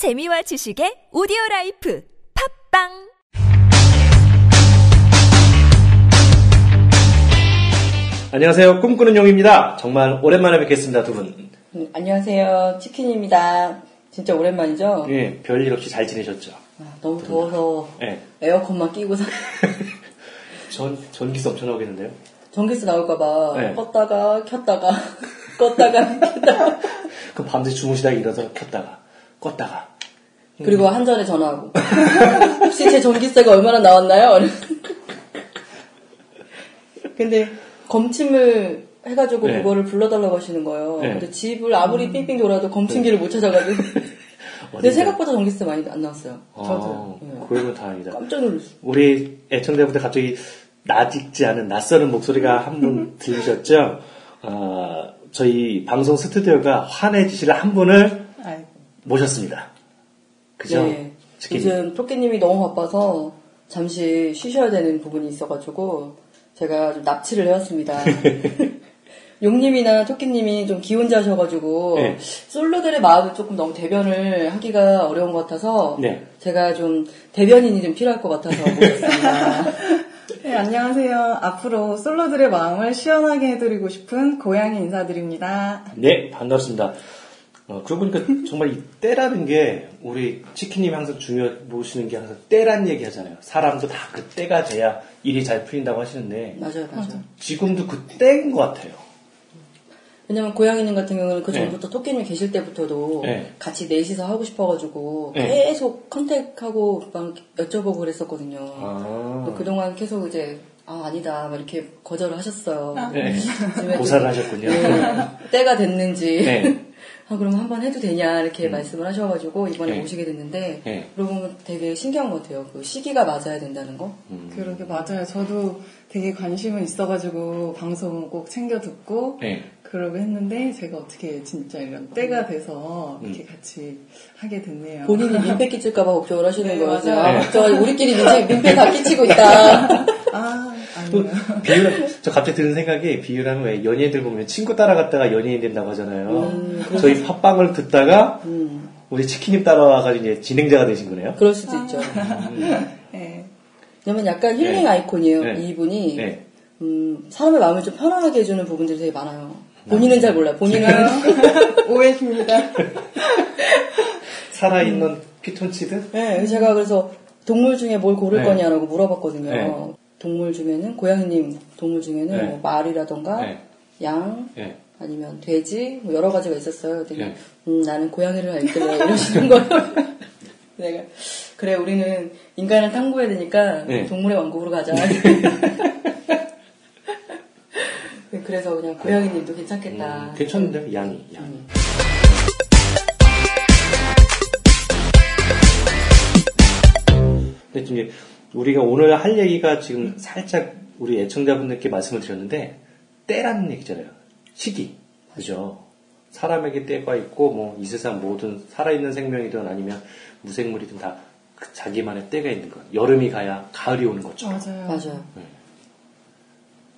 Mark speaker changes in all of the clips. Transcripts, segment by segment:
Speaker 1: 재미와 지식의 오디오 life 팟빵
Speaker 2: 안녕하세요. 꿈꾸는 용입니다. 정말 오랜만에 뵙겠습니다, 두 분.
Speaker 3: 음, 안녕하세요. 치킨입니다. 진짜 오랜만이죠?
Speaker 2: 예, 별일 없이 잘 지내셨죠?
Speaker 3: 아, 너무 더워서
Speaker 2: 예.
Speaker 3: 에어컨만 끼고서
Speaker 2: 전, 전기세 엄청 나오겠는데요?
Speaker 3: 전기세 나올까봐
Speaker 2: 네.
Speaker 3: 껐다가 켰다가 껐다가 켰다가
Speaker 2: 그럼 밤새 주무시다가 일어서 켰다가, 껐다가.
Speaker 3: 그리고 한전에 전화하고 혹시 제 전기세가 얼마나 나왔나요? 근데 검침을 해가지고
Speaker 2: 네.
Speaker 3: 그거를 불러달라고 하시는 거예요.
Speaker 2: 네.
Speaker 3: 근데 집을 아무리 삥삥 돌아도 검침기를 못 찾아가지고 근데? 생각보다 전기세 많이 안 나왔어요.
Speaker 2: 아,
Speaker 3: 저도요. 네.
Speaker 2: 그러면 다행이다.
Speaker 3: 깜짝 놀랐어요.
Speaker 2: 우리 애청자분들 갑자기 낯익지 않은 낯설은 목소리가 한 분 들리셨죠? 아, 저희 방송 스튜디오가 환해지실 한 분을
Speaker 3: 아이고.
Speaker 2: 모셨습니다. 그죠?
Speaker 3: 네.
Speaker 2: 치킨.
Speaker 3: 요즘 토끼님이 너무 바빠서 잠시 쉬셔야 되는 부분이 있어가지고 제가 좀 납치를 해왔습니다. 용님이나 토끼님이 좀 기혼자셔가지고
Speaker 2: 네.
Speaker 3: 솔로들의 마음을 조금 너무 대변을 하기가 어려운 것 같아서
Speaker 2: 네.
Speaker 3: 제가 좀 대변인이 좀 필요할 것 같아서 모셨습니다.
Speaker 4: 네, 안녕하세요. 앞으로 솔로들의 마음을 시원하게 해드리고 싶은 고양이 인사드립니다.
Speaker 2: 네, 반갑습니다. 어, 그러고 보니까 정말 이 때라는 게 우리 치킨님이 항상 중요 보시는 게 항상 때란 얘기 하잖아요. 사람도 다 그 때가 돼야 일이 잘 풀린다고 하시는데
Speaker 3: 맞아요, 맞아요.
Speaker 2: 지금도 그 때인 것 같아요.
Speaker 3: 왜냐면 고양이님 같은 경우는 그
Speaker 2: 네.
Speaker 3: 전부터 토끼님 계실 때부터도
Speaker 2: 네.
Speaker 3: 같이 넷이서 하고 싶어가지고
Speaker 2: 네.
Speaker 3: 계속 컨택하고 막 여쭤보고 그랬었거든요.
Speaker 2: 아,
Speaker 3: 또 그동안 계속 이제 아 아니다 막 이렇게 거절을 하셨어요.
Speaker 2: 네.
Speaker 3: 요즘에
Speaker 2: 고사를
Speaker 3: 좀,
Speaker 2: 하셨군요.
Speaker 3: 네, 때가 됐는지
Speaker 2: 네.
Speaker 3: 아 그럼 한번 해도 되냐 이렇게 말씀을 하셔가지고 이번에
Speaker 2: 네.
Speaker 3: 모시게 됐는데
Speaker 2: 네.
Speaker 3: 그러고 보면 되게 신기한 것 같아요. 그 시기가 맞아야 된다는 거.
Speaker 2: 음.
Speaker 4: 그러게 맞아요. 저도 되게 관심은 있어가지고 방송은 꼭 챙겨 듣고
Speaker 2: 네.
Speaker 4: 그러고 했는데 제가 어떻게 진짜 이런 때가 돼서
Speaker 2: 음.
Speaker 4: 이렇게 같이 하게 됐네요.
Speaker 3: 본인이 민폐 끼칠까봐 걱정을 하시는
Speaker 4: 네,
Speaker 3: 거예요.
Speaker 4: 맞아요.
Speaker 3: 아, 걱정하지 우리끼리 민폐, 민폐 다 끼치고 있다.
Speaker 4: 아.
Speaker 2: 비유, 저 갑자기 드는 생각이 비유라면 왜 연예인들 보면 친구 따라갔다가 연예인 된다고 하잖아요. 저희 팟빵을 듣다가
Speaker 3: 음,
Speaker 2: 우리 치킨님 따라와가지고 이제 진행자가 되신 거네요.
Speaker 3: 그럴 수도 있죠.
Speaker 4: 네.
Speaker 3: 왜냐면 약간 힐링
Speaker 2: 네.
Speaker 3: 아이콘이에요.
Speaker 2: 네.
Speaker 3: 이분이
Speaker 2: 네.
Speaker 3: 음, 사람의 마음을 좀 편안하게 해주는 부분들이 되게 많아요. 본인은 잘 몰라요. 본인은
Speaker 4: 오해십니다.
Speaker 2: 살아있는 피톤치드?
Speaker 3: 네, 제가 그래서 동물 중에 뭘 고를
Speaker 2: 네.
Speaker 3: 거냐라고 물어봤거든요.
Speaker 2: 네.
Speaker 3: 동물 중에는 고양이님 동물 중에는
Speaker 2: 네.
Speaker 3: 뭐 말이라던가
Speaker 2: 네.
Speaker 3: 양
Speaker 2: 네.
Speaker 3: 아니면 돼지 뭐 여러 가지가 있었어요. 근데
Speaker 2: 네.
Speaker 3: 음, 나는 고양이를 할게 이러시는 거예요. 내가 그래 우리는 인간을 탐구해야 되니까
Speaker 2: 네.
Speaker 3: 동물의 왕국으로 가자. 네, 그래서 그냥 고양이님도 괜찮겠다.
Speaker 2: 음, 괜찮은데 양이 양.
Speaker 3: 음.
Speaker 2: 근데 이제 우리가 오늘 할 얘기가 지금 살짝 우리 애청자분들께 말씀을 드렸는데 때라는 얘기잖아요. 시기, 그죠? 사람에게 때가 있고 뭐 이 세상 모든 살아있는 생명이든 아니면 무생물이든 다 그 자기만의 때가 있는 것. 여름이 가야 가을이 오는 것처럼.
Speaker 4: 맞아요.
Speaker 3: 맞아요.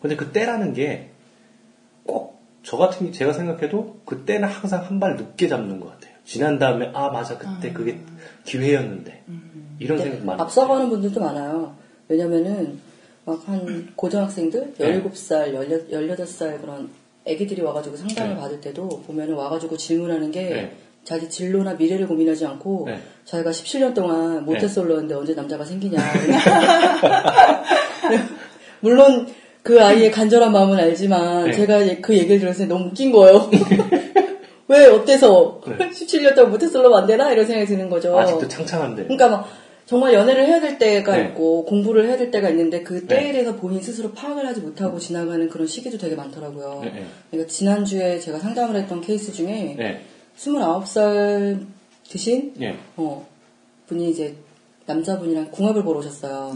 Speaker 2: 근데 그 때라는 게 꼭 저 같은 게 제가 생각해도 그 때는 항상 한 발 늦게 잡는 것 같아요. 지난 다음에 아 맞아 그때 그게 기회였는데 이런
Speaker 3: 네,
Speaker 2: 생각 많이.
Speaker 3: 앞서가는 분들도 많아요. 왜냐면은 막 한 고등학생들
Speaker 2: 네.
Speaker 3: 17살, 18살 그런 애기들이 와가지고 상담을
Speaker 2: 네.
Speaker 3: 받을 때도 보면은 와가지고 질문하는 게
Speaker 2: 네.
Speaker 3: 자기 진로나 미래를 고민하지 않고
Speaker 2: 네.
Speaker 3: 자기가 17년 동안 모태솔로인데 언제 남자가 생기냐. 물론 그 아이의 간절한 마음은 알지만
Speaker 2: 네.
Speaker 3: 제가 그 얘기를 들었을 때 너무 웃긴 거예요. 왜 어때서
Speaker 2: 네.
Speaker 3: 17년 동안 모태솔로면 안 되나 이런 생각이 드는 거죠.
Speaker 2: 아직도 창창한데.
Speaker 3: 그러니까 막 정말 연애를 해야 될 때가
Speaker 2: 네.
Speaker 3: 있고 공부를 해야 될 때가 있는데 그 때에
Speaker 2: 네.
Speaker 3: 대해서 본인 스스로 파악을 하지 못하고 지나가는 그런 시기도 되게 많더라고요.
Speaker 2: 네, 네.
Speaker 3: 그러니까 지난주에 제가 상담을 했던 케이스 중에
Speaker 2: 네.
Speaker 3: 29살 드신
Speaker 2: 네.
Speaker 3: 어, 분이 이제 남자분이랑 궁합을 보러 오셨어요.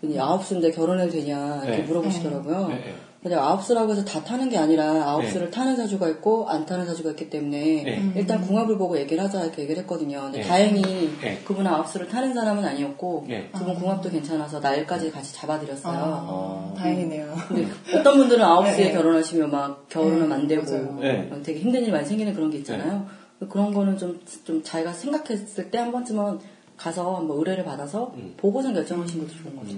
Speaker 3: 분이 아홉 수인데 결혼해도 되냐 이렇게
Speaker 2: 네.
Speaker 3: 물어보시더라고요.
Speaker 2: 네, 네.
Speaker 3: 근데 아홉 수라고 해서 다 타는 게 아니라 아홉
Speaker 2: 네.
Speaker 3: 수를 타는 사주가 있고 안 타는 사주가 있기 때문에
Speaker 2: 네.
Speaker 3: 일단 궁합을 보고 얘기를 하자 이렇게 얘기를 했거든요. 근데
Speaker 2: 네.
Speaker 3: 다행히
Speaker 2: 네.
Speaker 3: 그분은 아홉 수를 타는 사람은 아니었고
Speaker 2: 네.
Speaker 3: 그분 궁합도 괜찮아서 날까지 같이 잡아드렸어요.
Speaker 4: 아,
Speaker 2: 아.
Speaker 4: 다행이네요.
Speaker 3: 근데 어떤 분들은 아홉 수에
Speaker 4: 네.
Speaker 3: 결혼하시면 막 결혼은
Speaker 4: 네,
Speaker 3: 안 되고.
Speaker 2: 네.
Speaker 3: 막 되게 힘든 일이 많이 생기는 그런 게 있잖아요. 그런 거는 좀, 좀 자기가 생각했을 때 한 번쯤은 가서 한번 의뢰를 받아서
Speaker 2: 음.
Speaker 3: 보고선 결정하시는 것도 좋은 거죠.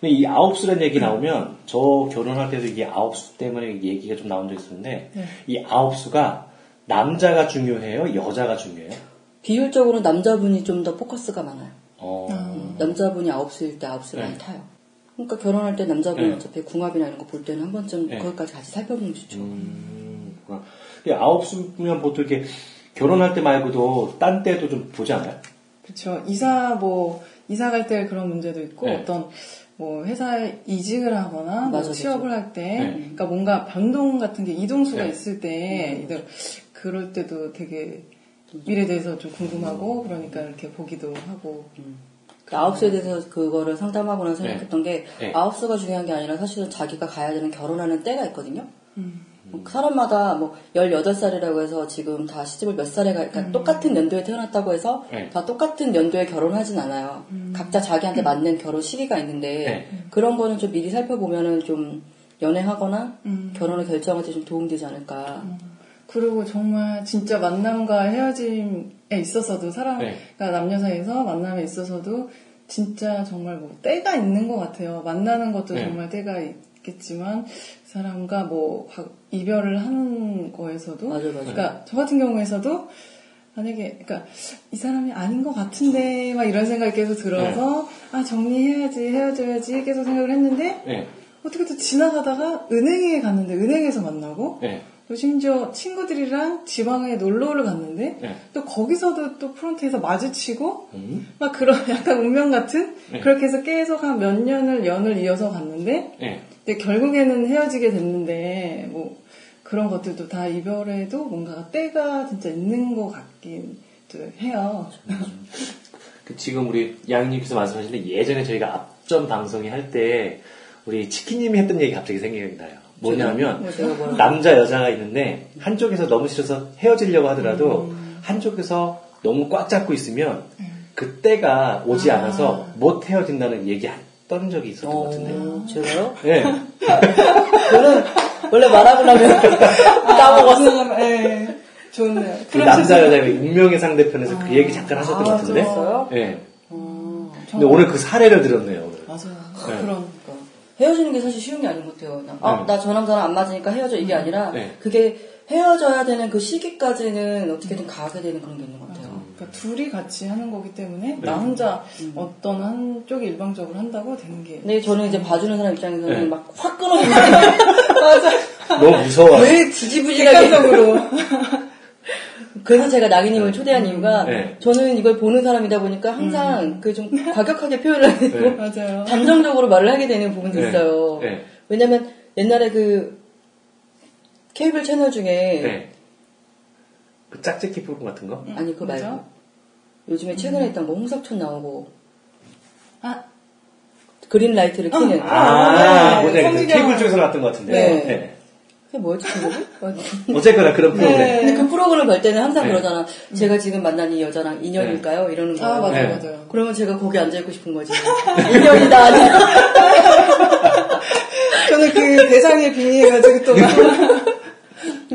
Speaker 2: 근데 이 아홉수라는 얘기 나오면 저 결혼할 때도 이게 아홉수 때문에 얘기가 좀 나온 적 있었는데
Speaker 4: 네.
Speaker 2: 이 아홉수가 남자가 중요해요, 여자가 중요해요?
Speaker 3: 비율적으로 남자분이 좀 더 포커스가 많아요.
Speaker 2: 어,
Speaker 3: 음, 남자분이 아홉수일 때 아홉수를
Speaker 2: 네.
Speaker 3: 많이 타요. 그러니까 결혼할 때 남자분은
Speaker 2: 네.
Speaker 3: 어차피 궁합이나 이런 거 볼 때는 한 번쯤
Speaker 2: 네.
Speaker 3: 거기까지 같이 살펴보면 좋죠.
Speaker 2: 음. 이 아홉수면 보통 이렇게 결혼할 때 말고도 딴 때도 좀 보지 않아요?
Speaker 4: 그렇죠. 이사 뭐 이사 갈 때 그런 문제도 있고
Speaker 2: 네.
Speaker 4: 어떤 뭐 회사에 이직을 하거나 뭐
Speaker 3: 맞아,
Speaker 4: 취업을 할 때,
Speaker 2: 네.
Speaker 4: 그러니까 뭔가 변동 같은 게 이동수가
Speaker 2: 네.
Speaker 4: 있을 때 이들 그럴 때도 되게 미래에 대해서 좀 궁금하고 그러니까 이렇게 보기도 하고
Speaker 3: 그 아홉수에 대해서 그거를 상담하거나 생각했던 게
Speaker 2: 네.
Speaker 3: 아홉수가 중요한 게 아니라 사실은 자기가 가야 되는 결혼하는 때가 있거든요.
Speaker 4: 음.
Speaker 3: 뭐 사람마다 뭐 18살이라고 해서 지금 다 시집을 몇 살에 가, 그러니까 똑같은 연도에 태어났다고 해서
Speaker 2: 네.
Speaker 3: 다 똑같은 연도에 결혼하진 않아요. 각자 자기한테 맞는 결혼 시기가 있는데
Speaker 2: 네.
Speaker 3: 그런 거는 좀 미리 살펴보면은 좀 연애하거나
Speaker 4: 음.
Speaker 3: 결혼을 결정할 때 좀 도움되지 않을까.
Speaker 4: 그리고 정말 진짜 만남과 헤어짐에 있어서도 사람,
Speaker 2: 네.
Speaker 4: 그러니까 남녀 사이에서 만남에 있어서도 진짜 정말 뭐 때가 있는 것 같아요. 만나는 것도
Speaker 2: 네.
Speaker 4: 정말 때가 있겠지만 사람과 뭐 과- 이별을 하는 거에서도
Speaker 3: 맞아요, 맞아요.
Speaker 4: 그러니까 저 같은 경우에서도 만약에 그러니까 이 사람이 아닌 것 같은데 막 이런 생각이 계속 들어서 아 정리해야지 헤어져야지 계속 생각을 했는데
Speaker 2: 네.
Speaker 4: 어떻게 또 지나가다가 은행에 갔는데 은행에서 만나고
Speaker 2: 네.
Speaker 4: 또 심지어 친구들이랑 지방에 놀러를 갔는데
Speaker 2: 네.
Speaker 4: 또 거기서도 또 프론트에서 마주치고
Speaker 2: 음,
Speaker 4: 막 그런 약간 운명 같은
Speaker 2: 네.
Speaker 4: 그렇게 해서 계속 한 몇 년을 연을 이어서 갔는데
Speaker 2: 네.
Speaker 4: 근데 결국에는 헤어지게 됐는데 뭐 그런 것들도 다 이별에도 뭔가 때가 진짜 있는 것 같긴 해요.
Speaker 2: 그 지금 우리 양님께서 말씀하시는데 예전에 저희가 앞전 방송이 할 때 우리 치킨님이 했던 얘기 갑자기 생각이 나요. 뭐냐면
Speaker 3: 뭐 뭐라고
Speaker 2: 남자 여자가 있는데 한쪽에서 너무 싫어서 헤어지려고 하더라도 한쪽에서 너무 꽉 잡고 있으면 그 때가 오지
Speaker 4: 아.
Speaker 2: 않아서 못 헤어진다는 얘기 했던 적이 있었던 것 같은데.
Speaker 3: 어, 제가요?
Speaker 2: 네.
Speaker 3: 저는 원래 말하고 나면 까먹었어.
Speaker 4: 예. 좋네요.
Speaker 2: 그 남자 여자의 운명의 상대편에서 그 얘기 잠깐 하셨던 것
Speaker 3: 아,
Speaker 2: 같은데.
Speaker 3: 그랬어요?
Speaker 2: 네.
Speaker 3: 어,
Speaker 2: 근데 오늘 그 사례를 들었네요. 오늘.
Speaker 4: 맞아요.
Speaker 2: 네.
Speaker 4: 그런
Speaker 3: 그러니까. 헤어지는 게 사실 쉬운 게 아닌 것 같아요. 아,
Speaker 2: 네.
Speaker 3: 나저 남자랑 안 맞으니까 헤어져 이게 아니라
Speaker 2: 네.
Speaker 3: 그게 헤어져야 되는 그 시기까지는 어떻게든 가게 되는 그런 게 있는 것 같아요.
Speaker 4: 그러니까 둘이 같이 하는 거기 때문에
Speaker 2: 네.
Speaker 4: 나 혼자 어떤 한쪽이 일방적으로 한다고 되는 게
Speaker 3: 근데 저는 이제 봐주는 사람 입장에서는
Speaker 2: 네.
Speaker 3: 막확 끊어지는 맞아.
Speaker 2: 너무 무서워요.
Speaker 3: 왜 지지부진하게
Speaker 4: 객관적으로
Speaker 3: 그래서 제가 나기님을 초대한 이유가
Speaker 2: 네.
Speaker 3: 저는 이걸 보는 사람이다 보니까 항상 그좀 과격하게 표현을 하고
Speaker 2: 네.
Speaker 4: 맞아요.
Speaker 3: 단정적으로 말을 하게 되는 부분도
Speaker 2: 네.
Speaker 3: 있어요.
Speaker 2: 네.
Speaker 3: 왜냐면 옛날에 그 케이블 채널 중에
Speaker 2: 네. 그 짝짓기 프로그램 같은 거?
Speaker 3: 아니 그거
Speaker 4: 뭐죠?
Speaker 3: 말고 요즘에 최근에 있던 뭐 홍석천 나오고
Speaker 4: 아
Speaker 3: 그린 라이트를 켜는
Speaker 2: 아,
Speaker 4: 네.
Speaker 2: 뭐냐, 그
Speaker 4: 성시경.
Speaker 2: 케이블 쪽에서 나왔던 것 같은데.
Speaker 3: 네.
Speaker 2: 네.
Speaker 3: 그게 뭐였지 제목이?
Speaker 2: 어쨌거나 그런 프로그램.
Speaker 4: 네.
Speaker 3: 근데 그 프로그램 볼 때는 항상
Speaker 2: 네.
Speaker 3: 그러잖아. 제가 지금 만난 이 여자랑 인연일까요? 이러는 거예요.
Speaker 4: 아, 맞아요,
Speaker 2: 네.
Speaker 4: 맞아요.
Speaker 3: 그러면 제가 거기 앉아있고 싶은 거지. 인연이다, 아니다.
Speaker 4: 저는 그 대상의 빙의해가지고 또 막.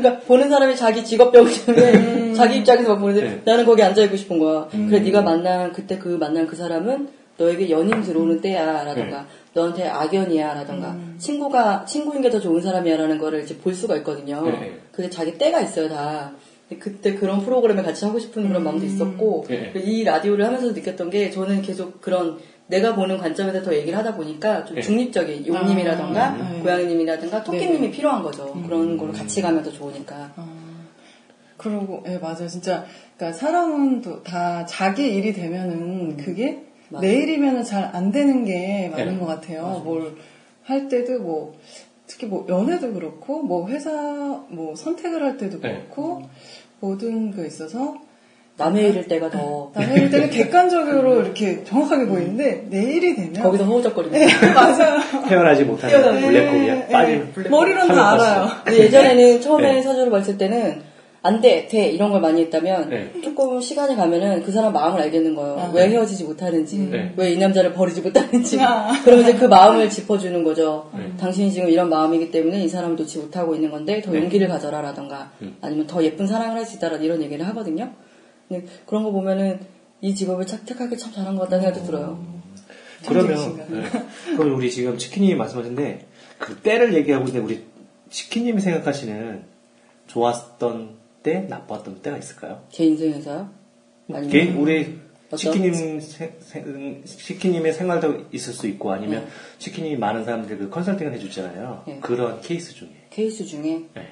Speaker 3: 그러니까 보는 사람이 자기 직업병 때문에 자기 입장에서 막 보는데
Speaker 2: 네.
Speaker 3: 나는 거기 앉아 있고 싶은 거야. 그래 네가 만난 그때 그 만난 그 사람은 너에게 연인 들어오는 때야 라던가 너한테 악연이야 라던가 친구가 친구인 게 더 좋은 사람이야 라는 거를 이제 볼 수가 있거든요.
Speaker 2: 네.
Speaker 3: 그게 자기 때가 있어요 다. 그때 그런 프로그램을 같이 하고 싶은 그런 마음도 있었고
Speaker 2: 네.
Speaker 3: 이 라디오를 하면서 느꼈던 게 저는 계속 그런 내가 보는 관점에서 더 얘기를 하다 보니까 좀
Speaker 2: 네.
Speaker 3: 중립적인 용님이라던가
Speaker 4: 아, 네.
Speaker 3: 고양이님이라던가 토끼님이
Speaker 4: 네.
Speaker 3: 필요한 거죠. 그런 걸로 같이 가면 더 좋으니까.
Speaker 4: 그러고, 예, 맞아요. 진짜, 그러니까 사람은 또다 자기 일이 되면은 그게
Speaker 3: 맞아.
Speaker 4: 내 일이면은 잘 안 되는 게 많은
Speaker 2: 네.
Speaker 4: 것 같아요. 뭘 할 때도 뭐, 특히 뭐 연애도 그렇고, 뭐 회사, 뭐 선택을 할 때도
Speaker 2: 네.
Speaker 4: 그렇고, 모든 거 있어서
Speaker 3: 남의 일일 때가 더
Speaker 4: 남의 일 때는 객관적으로 이렇게 정확하게 보이는데 내 일이 되면
Speaker 3: 거기서 허우적거리는
Speaker 4: 네, 맞아요.
Speaker 2: 태어나지 못하는 블랙홀이야.
Speaker 4: 네,
Speaker 2: 빠진
Speaker 4: 네. 머리로는. 알아요.
Speaker 3: 근데 예전에는 처음에
Speaker 2: 네.
Speaker 3: 사주를 봤을 때는 안 돼, 돼 이런 걸 많이 했다면
Speaker 2: 네.
Speaker 3: 조금 시간이 가면은 그 사람 마음을 알겠는 거예요.
Speaker 4: 아.
Speaker 3: 왜 헤어지지 못하는지,
Speaker 2: 네.
Speaker 3: 왜이 남자를 버리지 못하는지.
Speaker 4: 아.
Speaker 3: 그러면 이제 그 마음을 짚어주는 거죠.
Speaker 2: 네.
Speaker 3: 당신이 지금 이런 마음이기 때문에 이 사람을 놓지 못하고 있는 건데 더
Speaker 2: 네.
Speaker 3: 용기를 가져라 라던가
Speaker 2: 음.
Speaker 3: 아니면 더 예쁜 사랑을 할 수 있다라 이런 얘기를 하거든요. 근데 그런 거 보면은 이 직업을 착착하게 참 잘한 것 같다는 생각도 들어요.
Speaker 2: 그러면
Speaker 4: 시간.
Speaker 2: 네. 그럼 우리 지금 치킨님이 말씀하셨는데 그 때를 얘기하고 있는데 우리 치킨님이 생각하시는 좋았던 때, 나빴던 때가 있을까요?
Speaker 3: 제 인생에서요? 아니면
Speaker 2: 개인 우리? 치킨님 세- 세- 음, 치킨님의 생활도 있을 수 있고 아니면
Speaker 3: 네.
Speaker 2: 치킨님이 많은 사람들 그 컨설팅을 해주잖아요.
Speaker 3: 네.
Speaker 2: 그런 케이스 중에.
Speaker 3: 케이스 중에
Speaker 2: 네.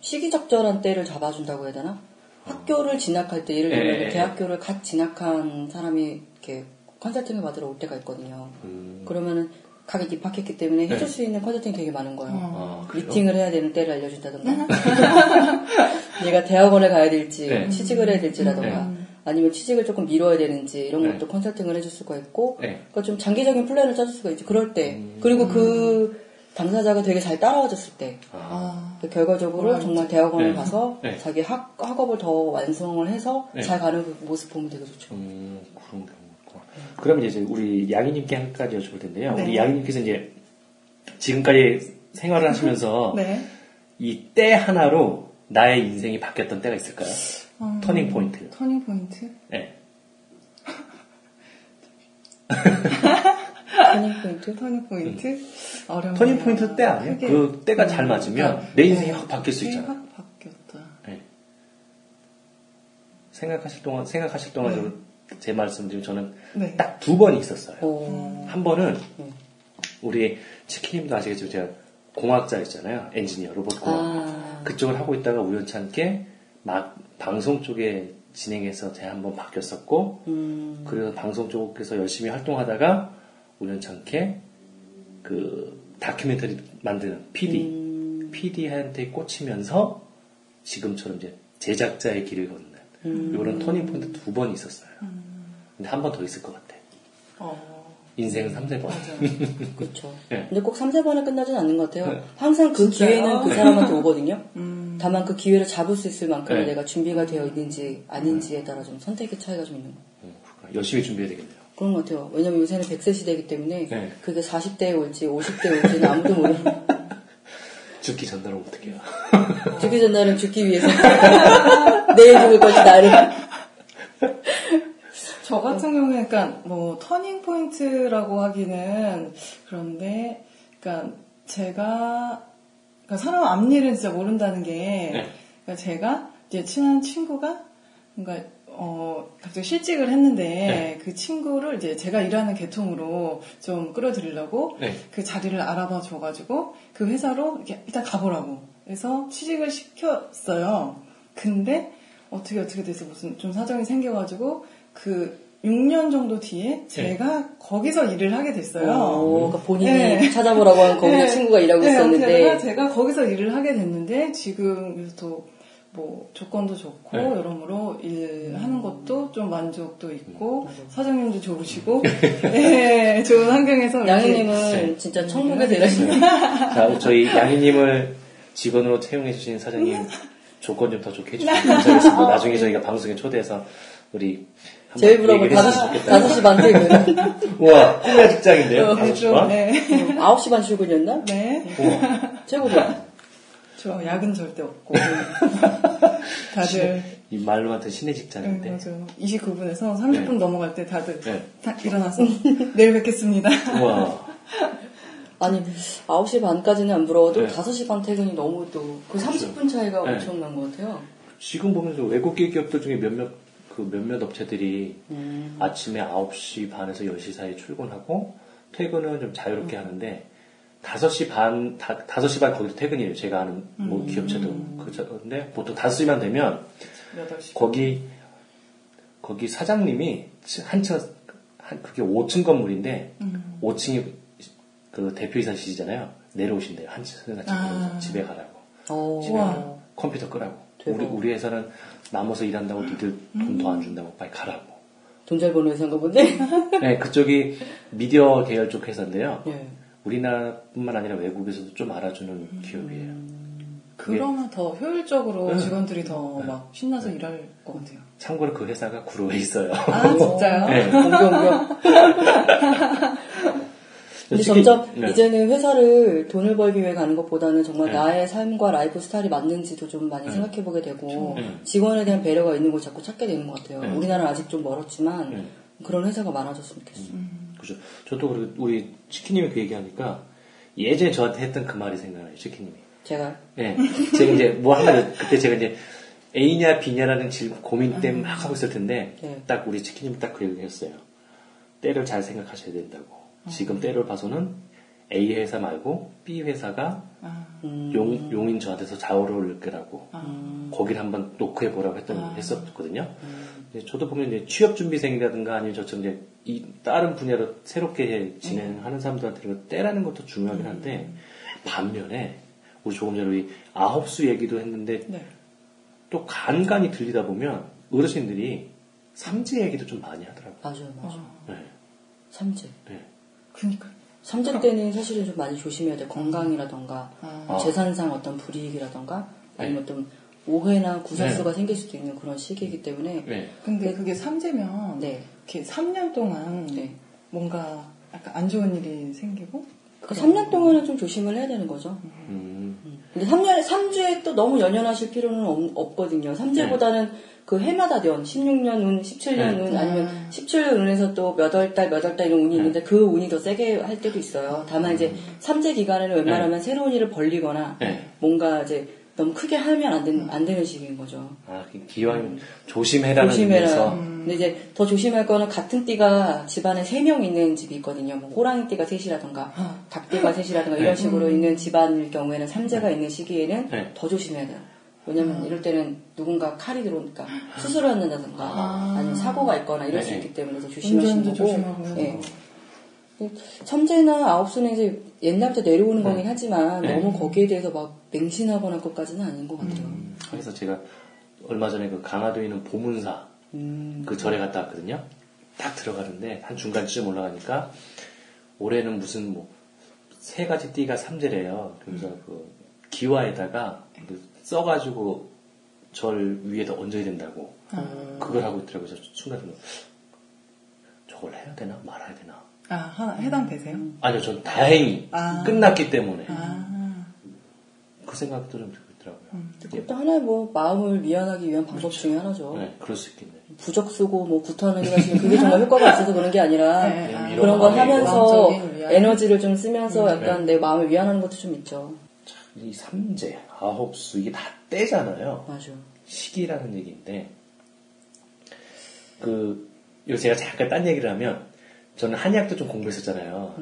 Speaker 3: 시기적절한 때를 잡아준다고 해야 되나? 학교를 진학할 때 예를 들면
Speaker 2: 예.
Speaker 3: 대학교를 갓 진학한 사람이 이렇게 컨설팅을 받으러 올 때가 있거든요.
Speaker 2: 음.
Speaker 3: 그러면은 가게 입학했기 때문에
Speaker 2: 네.
Speaker 3: 해줄 수 있는 컨설팅이 되게 많은 거예요.
Speaker 2: 아, 그래요?
Speaker 3: 미팅을 해야 되는 때를 알려준다던가 얘가 대학원을 가야 될지
Speaker 2: 네.
Speaker 3: 취직을 해야 될지라던가
Speaker 2: 네.
Speaker 3: 아니면 취직을 조금 미뤄야 되는지 이런
Speaker 2: 네.
Speaker 3: 것도 컨설팅을 해줄 수가 있고
Speaker 2: 네.
Speaker 3: 그러니까 좀 장기적인 플랜을 짜줄 수가 있지 그럴 때
Speaker 2: 음.
Speaker 3: 그리고 그 당사자가 되게 잘 따라와줬을 때
Speaker 2: 아,
Speaker 4: 아,
Speaker 3: 그 결과적으로
Speaker 4: 뭐라
Speaker 3: 정말 대학원을
Speaker 2: 네.
Speaker 3: 가서
Speaker 2: 네.
Speaker 3: 자기 학, 학업을 더 완성을 해서
Speaker 2: 네.
Speaker 3: 잘 가는 그 모습 보면 되게 좋죠.
Speaker 2: 음, 그런 경우 있고. 그러면 이제 우리 냥이님께 한 가지 여쭤볼 텐데요.
Speaker 4: 네.
Speaker 2: 우리 냥이님께서 이제 지금까지 생활을 하시면서
Speaker 4: 네.
Speaker 2: 이때 하나로 나의 인생이 바뀌었던 때가 있을까요?
Speaker 4: 음,
Speaker 2: 터닝 포인트.
Speaker 4: 터닝 포인트?
Speaker 2: 네.
Speaker 3: 터닝 포인트?
Speaker 4: 터닝 포인트? 어려운
Speaker 2: 터닝 포인트 때 아니에요? 그 때가 잘
Speaker 4: 음,
Speaker 2: 맞으면
Speaker 4: 그러니까
Speaker 2: 내 인생이
Speaker 4: 네,
Speaker 2: 확 바뀔 수
Speaker 4: 네,
Speaker 2: 있잖아.
Speaker 4: 확 바뀌었다.
Speaker 2: 네. 생각하실 동안 생각하실 동안
Speaker 4: 네.
Speaker 2: 저제 말씀드리면 저는
Speaker 4: 네.
Speaker 2: 딱두 번이 있었어요.
Speaker 3: 어,
Speaker 2: 한 번은
Speaker 3: 음.
Speaker 2: 우리 치킨님도 아시겠지만 제가 공학자였잖아요. 엔지니어, 로봇 공학.
Speaker 3: 아,
Speaker 2: 그쪽을 하고 있다가 우연찮게 막 방송 쪽에 진행해서 제가 한번 바뀌었었고
Speaker 3: 음,
Speaker 2: 그래서 방송 쪽에서 열심히 활동하다가 우연찮게 그 다큐멘터리 만드는 PD,
Speaker 3: 음,
Speaker 2: PD한테 꽂히면서 지금처럼 이제 제작자의 길을 걷는
Speaker 3: 음.
Speaker 2: 이런 터닝 포인트 두 번 있었어요. 근데 한 번 더 있을 것 같아.
Speaker 4: 어,
Speaker 2: 인생은 3, 4번.
Speaker 4: 맞아.
Speaker 3: 그렇죠.
Speaker 2: 네.
Speaker 3: 근데 꼭 3, 4번에 끝나진 않는 것 같아요.
Speaker 2: 네.
Speaker 3: 항상 그
Speaker 4: 진짜요?
Speaker 3: 기회는 그 사람한테 오거든요.
Speaker 4: 음,
Speaker 3: 다만 그 기회를 잡을 수 있을 만큼의
Speaker 2: 네.
Speaker 3: 내가 준비가 되어 있는지 아닌지에 따라 좀 선택의 차이가 좀 있는 거
Speaker 2: 음, 그렇구나. 열심히 준비해야 되겠네요.
Speaker 3: 그런 것 같아요. 왜냐면 요새는 100세 시대이기 때문에
Speaker 2: 네.
Speaker 3: 그게 40대에 올지 50대에 올지는 아무도 모르는
Speaker 2: 죽기 전날은 어떡해요.
Speaker 3: 죽기 전날은 죽기 위해서 내일 죽을 것이 나를
Speaker 4: 저 같은 경우에, 그러니까 뭐 터닝 포인트라고 하기는 그런데, 그러니까 제가 그러니까 사람 앞일은 진짜 모른다는 게,
Speaker 2: 네.
Speaker 4: 그러니까 제가 이제 친한 친구가, 그러니까 어 갑자기 실직을 했는데
Speaker 2: 네.
Speaker 4: 그 친구를 이제 제가 일하는 계통으로 좀 끌어들이려고
Speaker 2: 네.
Speaker 4: 그 자리를 알아봐 줘가지고 그 회사로 이렇게 일단 가보라고 해서 취직을 시켰어요. 근데 어떻게 어떻게 돼서 무슨 좀 사정이 생겨가지고 그 6년 정도 뒤에 제가 거기서 일을 하게 됐어요.
Speaker 3: 어, 그러니까 본인이
Speaker 4: 네.
Speaker 3: 찾아보라고 한 거기서
Speaker 4: 네.
Speaker 3: 친구가 일하고
Speaker 4: 네,
Speaker 3: 있었는데
Speaker 4: 제가, 제가 거기서 일을 하게 됐는데 지금 그래서 또 뭐 조건도 좋고
Speaker 2: 네.
Speaker 4: 여러모로 일하는 것도 좀 만족도 있고
Speaker 3: 맞아.
Speaker 4: 사장님도 좋으시고 네, 좋은 환경에서
Speaker 3: 양희님은
Speaker 2: 네.
Speaker 3: 진짜 천국에 대라시는
Speaker 2: 자, 저희 양희님을 직원으로 채용해 주신 사장님 조건 좀 더 좋게 해주시면 감사하겠습니다. 나중에 저희가 방송에 초대해서 우리 한번
Speaker 3: 제일 부러운
Speaker 2: 얘기를
Speaker 3: 다섯
Speaker 2: 했으면 좋겠다.
Speaker 3: 다섯 시반 퇴근.
Speaker 2: 우와, 꿈의 직장인데요?
Speaker 3: 어,
Speaker 2: 다섯 시
Speaker 4: 좀,
Speaker 2: 반?
Speaker 4: 네.
Speaker 3: 9시 반 출근이었나?
Speaker 4: 네.
Speaker 2: 우와.
Speaker 3: 최고죠.
Speaker 4: 저 야근 절대 없고 다들
Speaker 2: 이 말로 같은 신의
Speaker 4: 네,
Speaker 2: 직장인데.
Speaker 4: 맞아 29분에서 30분
Speaker 2: 네.
Speaker 4: 넘어갈 때 다들
Speaker 2: 네.
Speaker 4: 다 일어나서 내일 뵙겠습니다.
Speaker 2: 우와.
Speaker 3: 아니 9시 반까지는 안 부러워도
Speaker 2: 네.
Speaker 3: 5시 반 퇴근이 너무 또 그 30분 차이가
Speaker 2: 네.
Speaker 3: 엄청난 것 같아요.
Speaker 2: 지금 보면 저 외국계 기업들 중에 몇몇, 그 몇몇 업체들이
Speaker 3: 음.
Speaker 2: 아침에 9시 반에서 10시 사이에 출근하고 퇴근은 좀 자유롭게 하는데 5시 반, 다, 5시 반 거기도 퇴근이에요. 제가 아는 뭐 기업체도. 그런데 보통 5시만 되면
Speaker 4: 8시.
Speaker 2: 거기, 거기 사장님이 한층, 한, 그게 5층 건물인데
Speaker 4: 음.
Speaker 2: 5층이 그 대표이사시잖아요. 내려오신대요. 한층
Speaker 4: 아.
Speaker 2: 집에 가라고.
Speaker 3: 어.
Speaker 2: 집에 가라고. 컴퓨터 끄라고.
Speaker 3: 대박.
Speaker 2: 우리, 우리 회사는 남아서 일한다고 니들 돈 더 안 준다고 빨리 가라고.
Speaker 3: 돈 잘 버는 회사인가 본데?
Speaker 2: 네, 그쪽이 미디어 계열 쪽 회사인데요.
Speaker 3: 네.
Speaker 2: 우리나라뿐만 아니라 외국에서도 좀 알아주는 기업이에요.
Speaker 4: 그러면 더 효율적으로
Speaker 2: 응.
Speaker 4: 직원들이 더
Speaker 2: 네.
Speaker 4: 막 신나서 일할 것 같아요.
Speaker 2: 참고로 그 회사가 구로에 있어요.
Speaker 4: 아, 진짜요?
Speaker 2: 네.
Speaker 3: 공경경. 근데 점점
Speaker 2: 네.
Speaker 3: 이제는 회사를 돈을 벌기 위해 가는 것보다는 정말
Speaker 2: 네.
Speaker 3: 나의 삶과 라이프 스타일이 맞는지도 좀 많이
Speaker 2: 네.
Speaker 3: 생각해 보게 되고
Speaker 2: 네.
Speaker 3: 직원에 대한 배려가 있는 걸 자꾸 찾게 되는 것 같아요.
Speaker 2: 네.
Speaker 3: 우리나라는 아직 좀 멀었지만
Speaker 2: 네.
Speaker 3: 그런 회사가 많아졌으면 좋겠어요.
Speaker 2: 그죠. 저도 그리고 우리 치키님이 그 얘기하니까 예전에 저한테 했던 그 말이 생각나요, 치키님이.
Speaker 3: 제가
Speaker 2: 예. 제가 이제 뭐 하나, 그때 제가 이제 A냐 B냐라는 질 고민 때문에 막 하고 있을 텐데,
Speaker 3: 네.
Speaker 2: 딱 우리 치키님이 딱 그 얘기 했어요. 때를 잘 생각하셔야 된다고. 지금 때를 봐서는 A 회사 말고 B 회사가
Speaker 4: 아,
Speaker 3: 음,
Speaker 2: 용, 용인 저한테서 좌우를 올 거라고.
Speaker 4: 아,
Speaker 2: 거기를 한번 노크해 보라고 했던
Speaker 4: 아.
Speaker 2: 했었거든요.
Speaker 3: 음.
Speaker 2: 이제 저도 보면 이제 취업 준비생이라든가 아니면 저처럼 이제 이 다른 분야로 새롭게 진행하는 사람들한테 그 때라는 것도 중요하긴 한데 반면에 우리 조금 전에 우리 아홉 수 얘기도 했는데
Speaker 4: 네.
Speaker 2: 또 간간히 들리다 보면 어르신들이 삼재 얘기도 좀 많이 하더라고요.
Speaker 3: 맞아요, 맞아요.
Speaker 2: 네.
Speaker 3: 삼재.
Speaker 2: 네.
Speaker 4: 그니까.
Speaker 3: 삼재 때는 사실은 좀 많이 조심해야 돼. 건강이라던가
Speaker 4: 아.
Speaker 3: 재산상 어떤 불이익이라던가 아니면 어떤 오해나 구설수가 생길 수도 있는 그런 시기이기 때문에
Speaker 2: 네.
Speaker 4: 근데 그게 삼재면
Speaker 3: 네.
Speaker 4: 이렇게 3년 동안
Speaker 3: 네.
Speaker 4: 뭔가 약간 안 좋은 일이 생기고
Speaker 3: 그 3년 동안은 좀 조심을 해야 되는 거죠.
Speaker 2: 음.
Speaker 3: 근데 3년에 3주에 또 너무 연연하실 필요는 없, 거든요 3주보다는 그 해마다 연, 16년 운, 17년
Speaker 2: 네.
Speaker 3: 운, 아니면
Speaker 4: 음.
Speaker 3: 17년 운에서 또 몇 월 달, 몇 월 달 이런 운이 있는데 그 운이 더 세게 할 때도 있어요. 다만 이제 3재 기간에는 웬만하면 새로운 일을 벌리거나
Speaker 2: 네.
Speaker 3: 뭔가 이제 너무 크게 하면 안, 된, 안 되는 시기인 거죠.
Speaker 2: 아, 그 기왕 조심해라는
Speaker 3: 조심해라.
Speaker 2: 의미에서
Speaker 3: 근데 이제 더 조심할 거는 같은 띠가 집안에 세 명 있는 집이 있거든요. 뭐 호랑이 띠가 셋이라던가
Speaker 4: 아.
Speaker 3: 닭띠가 셋이라던가
Speaker 2: 네.
Speaker 3: 이런 식으로 있는 집안일 경우에는 삼재가 있는 시기에는
Speaker 2: 네.
Speaker 3: 더 조심해야 돼요. 왜냐면 이럴 때는 누군가 칼이 들어오니까 수술을 한다든가
Speaker 4: 아.
Speaker 3: 아. 니면 사고가 있거나 이럴 수
Speaker 2: 네.
Speaker 3: 있기 때문에 더 조심하시는 거고.
Speaker 4: 조
Speaker 3: 천재나 아홉수는 이제 옛날부터 내려오는 거긴 하지만
Speaker 2: 네.
Speaker 3: 너무 거기에 대해서 막 맹신하거나 것까지는 아닌 것 같아요.
Speaker 2: 음, 그래서 제가 얼마 전에 그 강화도에 있는 보문사
Speaker 3: 음.
Speaker 2: 그 절에 갔다 왔거든요. 딱 들어가는데 한 중간쯤 올라가니까 올해는 무슨 뭐 세 가지 띠가 삼재래요. 그래서 그 기와에다가 그 써가지고 절 위에다 얹어야 된다고 그걸 하고 있더라고요. 그래서 순간 저걸 해야 되나 말아야 되나?
Speaker 4: 아, 하나 해당되세요?
Speaker 2: 아니요, 전 다행히
Speaker 4: 아.
Speaker 2: 끝났기 때문에
Speaker 4: 아,
Speaker 2: 그 생각도 좀 들고 있더라고요.
Speaker 3: 그것도 하나의 뭐 마음을 미안하기 위한 방법 중에 하나죠.
Speaker 2: 네, 그럴 수 있겠네.
Speaker 3: 부적 쓰고 뭐 구타는 일 하시면 그게 정말 효과가 있어서 그런 게 아니라
Speaker 4: 네, 아.
Speaker 3: 그런 걸 하면서. 에너지를 좀 쓰면서 약간
Speaker 2: 네.
Speaker 3: 내 마음을 위안하는 것도 좀 있죠.
Speaker 2: 이 삼재, 아홉수 이게 다 때잖아요.
Speaker 3: 맞아.
Speaker 2: 시기라는 얘기인데 그 여기 제가 잠깐 딴 얘기를 하면 저는 한의학도 좀 공부했었잖아요.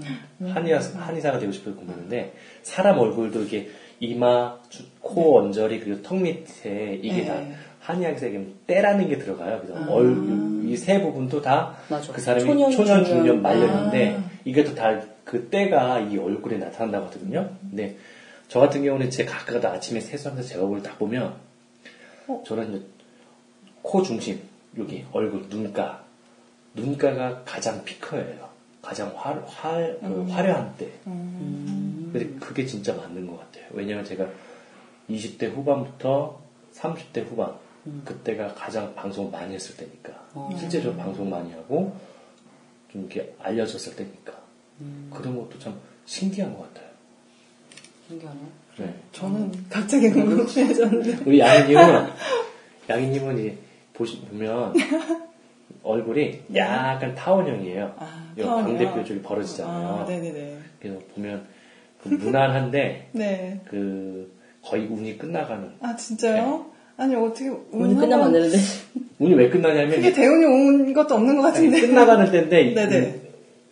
Speaker 2: 한의학 한의사가 되고 싶어서 공부했는데 사람 얼굴도 이게 이마, 주- 코 언저리 그리고 턱 밑에 이게
Speaker 4: 네.
Speaker 2: 다 한의학에서 얘기하면 때라는 게 들어가요. 그래서
Speaker 4: 아.
Speaker 2: 얼이세 부분도 다. 그 사람이
Speaker 3: 초년,
Speaker 2: 초년, 중년. 말년인데
Speaker 4: 아.
Speaker 2: 이게 또 다 그 때가 이 얼굴에 나타난다고 하거든요. 근데 저 같은 경우는 제 가끔가다 아침에 세수하면서 제 얼굴을 딱 보면
Speaker 4: 어?
Speaker 2: 저는 코 중심 여기 얼굴 눈가 눈가가 가장 피커예요. 가장 화, 화, 그
Speaker 4: 음.
Speaker 2: 화려한 때.
Speaker 3: 음.
Speaker 2: 근데 그게 진짜 맞는 것 같아요. 왜냐면 제가 20대 후반부터 30대 후반 그때가 가장 방송을 많이 했을 때니까
Speaker 3: 어.
Speaker 2: 실제로 방송 많이 하고 좀 이렇게 알려졌을 때니까 그런 것도 참 신기한 것 같아요.
Speaker 3: 신기하네.
Speaker 2: 네.
Speaker 4: 저는 갑자기 궁금해졌는데.
Speaker 2: 우리 양이님은 양이님은 이제 보시 보면 얼굴이 약간 타원형이에요.
Speaker 4: 아?
Speaker 2: 광대뼈 쪽이 벌어지잖아요.
Speaker 4: 아, 네네네.
Speaker 2: 그래서 보면 그 무난한데
Speaker 4: 네.
Speaker 2: 그 거의 운이 끝나가는
Speaker 4: 아, 진짜요? 아니, 어떻게,
Speaker 3: 운이 끝나면 안 되는데.
Speaker 2: 운이 왜 끝나냐면
Speaker 4: 크게 대운이 온 것도 없는 것
Speaker 2: 아니,
Speaker 4: 같은데.
Speaker 2: 끝나가는 때인데 이-
Speaker 4: 네네.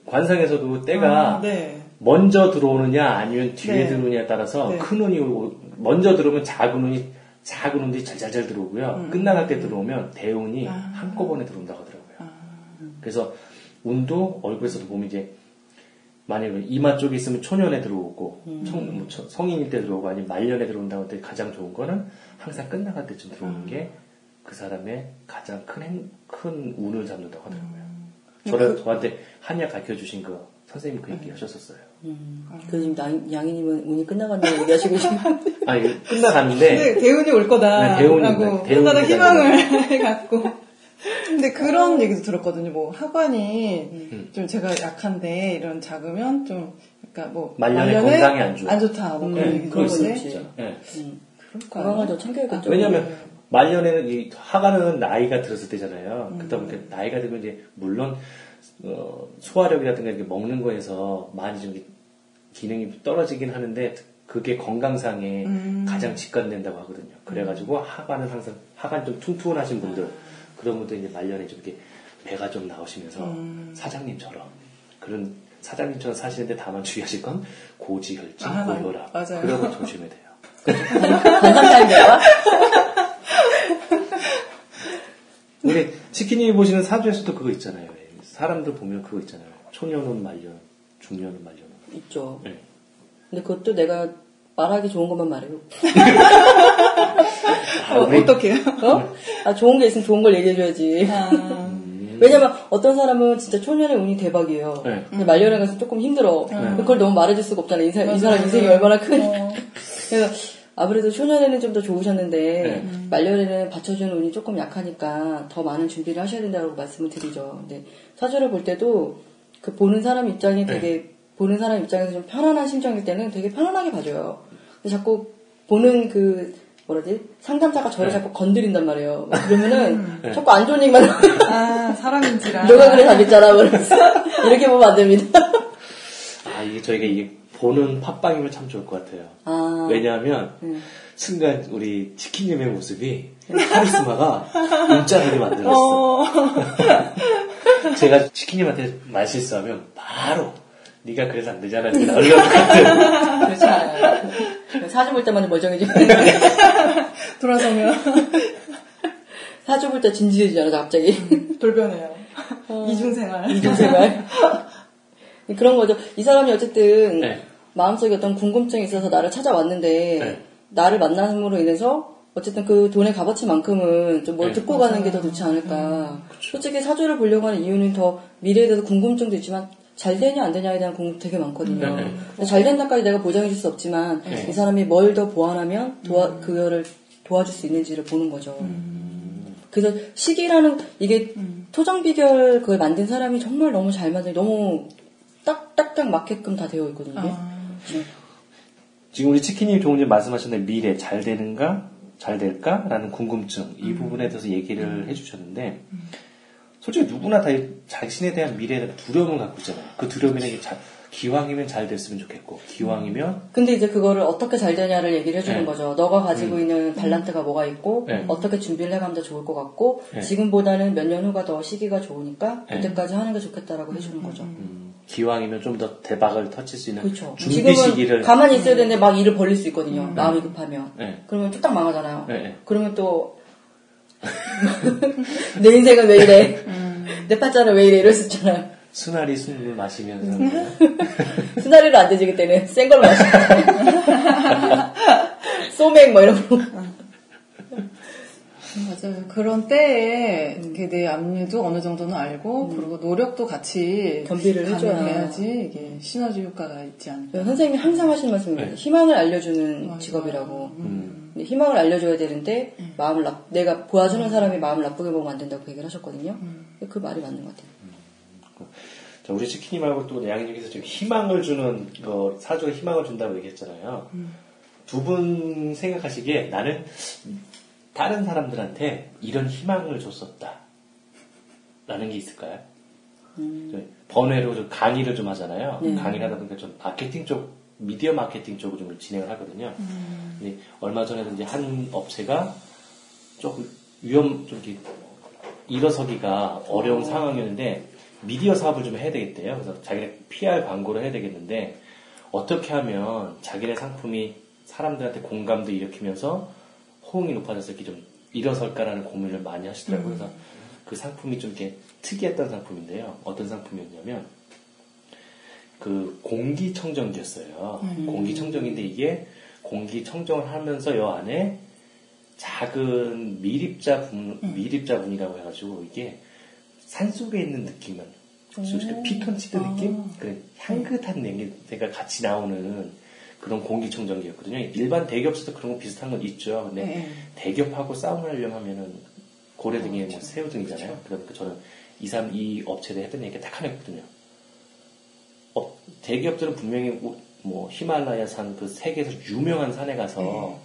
Speaker 2: 관상에서도 때가
Speaker 4: 아, 네.
Speaker 2: 먼저 들어오느냐 아니면 뒤에
Speaker 4: 네.
Speaker 2: 들어오느냐에 따라서
Speaker 4: 네.
Speaker 2: 큰 운이 오고 먼저 들어오면 작은 운이 작은 운이 잘잘잘 들어오고요. 끝나갈 때 들어오면 대운이
Speaker 4: 아.
Speaker 2: 한꺼번에 들어온다고 하더라고요.
Speaker 4: 아,
Speaker 2: 그래서 운도 얼굴에서도 보면 이제 만약에 이마 쪽에 있으면 초년에 들어오고 청- 뭐 초- 성인일 때 들어오고 아니면 말년에 들어온다고 할때 가장 좋은 거는 항상 끝나갈 때쯤 들어오는 게그 사람의 가장 큰, 행- 큰 운을 잡는다고 하더라고요. 저를 저한테 한약 가르쳐 주신 거 선생님이 그 얘기 하셨었어요.
Speaker 3: 음. 그래서 지금 양- 양이님은 운이 끝나간다고 얘기하시고 지금
Speaker 2: 아, 이게 끝나갔는데,
Speaker 4: 대운이 올 거다라고
Speaker 2: 네, 대운이, 대운이
Speaker 4: 하나의 희망을 해갖고. 근데 그런 얘기도 들었거든요. 뭐 학관이
Speaker 2: 음.
Speaker 4: 좀 제가 약한데 이런 작으면 좀 그러니까 뭐
Speaker 2: 말년에 건강이 안 좋아.
Speaker 4: 좋다 뭐
Speaker 3: 음,
Speaker 4: 그런 얘기
Speaker 3: 거
Speaker 4: 들었는데
Speaker 3: 있지.
Speaker 2: 네.
Speaker 3: 음.
Speaker 4: 그럴까요?
Speaker 3: 건강을 더 챙겨야겠죠.
Speaker 2: 왜냐면, 말년에는 이 하관은 나이가 들었을 때잖아요. 그러다 보니까 나이가 들면 이제, 물론, 어, 소화력이라든가 이렇게 먹는 거에서 많이 좀 기능이 떨어지긴 하는데, 그게 건강상에 가장 직관된다고 하거든요. 그래가지고 하관은 항상, 하관 좀 퉁퉁하신 분들, 그런 분들 이제 말년에 좀 이렇게 배가 좀 나오시면서 사장님처럼 그런 사장님처럼 사시는데 다만 주의하실 건 고지혈증,
Speaker 4: 아,
Speaker 2: 고혈압.
Speaker 4: 맞아요.
Speaker 2: 그런 거 조심해야 돼요.
Speaker 3: 반상사인데요?
Speaker 2: 우리 치킨님이 보시는 사주에서도 그거 있잖아요. 사람들 보면 그거 있잖아요. 초년은 말년, 중년은 말년.
Speaker 3: 있죠.
Speaker 2: 네.
Speaker 3: 근데 그것도 내가 말하기 좋은 것만 말해요.
Speaker 2: 아,
Speaker 4: 어,
Speaker 2: 우리
Speaker 4: 어떻게요?
Speaker 3: 어? 아, 좋은 게 있으면 좋은 걸 얘기해줘야지.
Speaker 4: 아,
Speaker 3: 왜냐면 어떤 사람은 진짜 초년의 운이 대박이에요.
Speaker 2: 네.
Speaker 3: 근데 말년에 가서 조금 힘들어. 그걸 너무 말해줄 수가 없잖아. 이, 사, 이 사람. 인생이 얼마나 큰.
Speaker 4: 어.
Speaker 3: 그래서 아무래도 초년에는 좀 더 좋으셨는데
Speaker 2: 네.
Speaker 3: 말년에는 받쳐주는 운이 조금 약하니까 더 많은 준비를 하셔야 된다고 말씀을 드리죠. 근데 사주를 볼 때도 그 보는 사람 입장이
Speaker 2: 네.
Speaker 3: 되게 보는 사람 입장에서 좀 편안한 심정일 때는 되게 편안하게 봐줘요. 근데 자꾸 보는 그 뭐라지 상담자가 저를
Speaker 2: 네.
Speaker 3: 자꾸 건드린단 말이에요. 막 그러면은
Speaker 2: 네.
Speaker 3: 자꾸 안 좋은 얘기만
Speaker 4: 아 사람인지라.
Speaker 3: 너가 그래 답했잖아. 그러면서 이렇게 보면 안 됩니다.
Speaker 2: 아, 이게 저희가 이게 보는 팟빵이면 참 좋을 것 같아요.
Speaker 3: 아,
Speaker 2: 왜냐하면
Speaker 3: 음.
Speaker 2: 순간 우리 치킨님의 모습이 카리스마가 문자하게 만들었어.
Speaker 4: 어.
Speaker 2: 제가 치킨님한테 말 실수하면 바로 네가 그래서 안 되잖아.
Speaker 3: 그렇지 않아요. 사주 볼 때만 멀쩡해지고
Speaker 4: 돌아서면
Speaker 3: 사주 볼 때 진지해지잖아 갑자기
Speaker 4: 돌변해요.
Speaker 3: 어.
Speaker 4: 이중생활.
Speaker 3: 이중생활 그런 거죠. 이 사람이 어쨌든
Speaker 2: 네.
Speaker 3: 마음속에 어떤 궁금증이 있어서 나를 찾아왔는데
Speaker 2: 네.
Speaker 3: 나를 만남으로 인해서 어쨌든 그 돈의 값어치만큼은 좀뭘
Speaker 2: 네.
Speaker 3: 듣고 가는 게 더 좋지 않을까. 솔직히 사주를 보려고 하는 이유는 더 미래에 대해서 궁금증도 있지만 잘 되냐 안 되냐에 대한 궁금 되게 많거든요.
Speaker 2: 네, 네.
Speaker 3: 근데 잘 된다까지 내가 보장해 줄 수 없지만
Speaker 2: 네.
Speaker 3: 이 사람이 뭘 더 보완하면 도와 그거를 도와줄 수 있는지를 보는 거죠. 그래서 시기라는 이게 토정 비결 그걸 만든 사람이 정말 너무 잘 만든 너무 딱딱딱 맞게끔 다 되어 있거든요.
Speaker 4: 아,
Speaker 2: 지금 우리 치킨님이 조금 전에 말씀하셨는데 미래 잘 되는가 잘 될까라는 궁금증 이 부분에 대해서 얘기를 해주셨는데 솔직히 누구나 다 이- 자신에 대한 미래에 두려움을 갖고 있잖아요. 그 두려움이나 이게 자- 기왕이면 잘 됐으면 좋겠고 기왕이면
Speaker 3: 근데 이제 그거를 어떻게 잘 되냐를 얘기를 해주는
Speaker 2: 네.
Speaker 3: 거죠. 너가 가지고 있는 달란트가 뭐가 있고
Speaker 2: 네.
Speaker 3: 어떻게 준비를 해가면 더 좋을 것 같고
Speaker 2: 네.
Speaker 3: 지금보다는 몇 년 후가 더 시기가 좋으니까
Speaker 2: 네.
Speaker 3: 그때까지 하는 게 좋겠다라고 해주는 거죠.
Speaker 2: 음, 기왕이면 좀 더 대박을 터칠 수 있는
Speaker 3: 그렇죠.
Speaker 2: 준비
Speaker 3: 지금은
Speaker 2: 시기를
Speaker 3: 가만히 있어야 되는데 막 일을 벌릴 수 있거든요. 마음이 급하면.
Speaker 2: 네.
Speaker 3: 그러면 뚝딱 망하잖아요.
Speaker 2: 네, 네.
Speaker 3: 그러면 또 내 인생은 왜 이래? 내 팔자는 왜 이래? 이럴 수 있잖아요.
Speaker 2: 순하리 숨을 마시면서
Speaker 3: 스나리를 안 되지 그때는 센 걸 마셔. 소맥 뭐 이런 거.
Speaker 4: 맞아요. 그런 때에 이렇게 내 압류도 어느 정도는 알고 그리고 노력도 같이
Speaker 3: 겸비를 해줘야.
Speaker 4: 해야지 이게 시너지 효과가 있지 않을까.
Speaker 3: 선생님이 항상 하시는 말씀입니다.
Speaker 2: 네.
Speaker 3: 희망을 알려주는
Speaker 4: 맞아요.
Speaker 3: 직업이라고.
Speaker 2: 음,
Speaker 3: 근데 희망을 알려줘야 되는데 마음을 나, 내가 도와주는 사람이 마음을 나쁘게 보면 안 된다고 얘기를 하셨거든요. 근데 그 말이 맞는 것 같아요.
Speaker 2: 자, 우리 치킨이 말고 또 양님께서 지금 희망을 주는 거 사주가 희망을 준다고 얘기했잖아요. 두 분 생각하시기에 나는 다른 사람들한테 이런 희망을 줬었다. 라는 게 있을까요? 저희 번외로 좀 강의를 좀 하잖아요.
Speaker 3: 네.
Speaker 2: 강의를 하다 보니까 좀 마케팅 쪽, 미디어 마케팅 쪽으로 좀 진행을 하거든요. 근데 얼마 전에도 이제 한 업체가 조금 위험, 좀 이렇게 일어서기가 어려운 상황이었는데 미디어 사업을 좀 해야 되겠대요. 그래서 자기네 PR 광고를 해야 되겠는데 어떻게 하면 자기네 상품이 사람들한테 공감도 일으키면서 호응이 높아져서 이렇게 좀 일어설까라는 고민을 많이 하시더라고요. 그래서 그 상품이 좀 이렇게 특이했던 상품인데요. 어떤 상품이었냐면 그 공기청정기였어요. 공기청정인데 이게 공기청정을 하면서 요 안에 작은 미립자 분, 미립자 분이라고 해가지고 이게 산 속에 있는 느낌은 솔직히 피톤 치드 느낌? 그런 향긋한 냄새가 같이 나오는 그런 공기청정기였거든요. 일반 대기업에도 그런 거 비슷한 건 있죠. 근데
Speaker 4: 네.
Speaker 2: 대기업하고 싸움을 하려면 하면은 고래 등에 뭐 새우 등이잖아요. 그러니까 저는 2, 3, 2 업체에 했던 얘기가 딱 하나였거든요. 어, 대기업들은 분명히 우- 뭐 히말라야산 그 세계에서 유명한 산에 가서
Speaker 4: 네.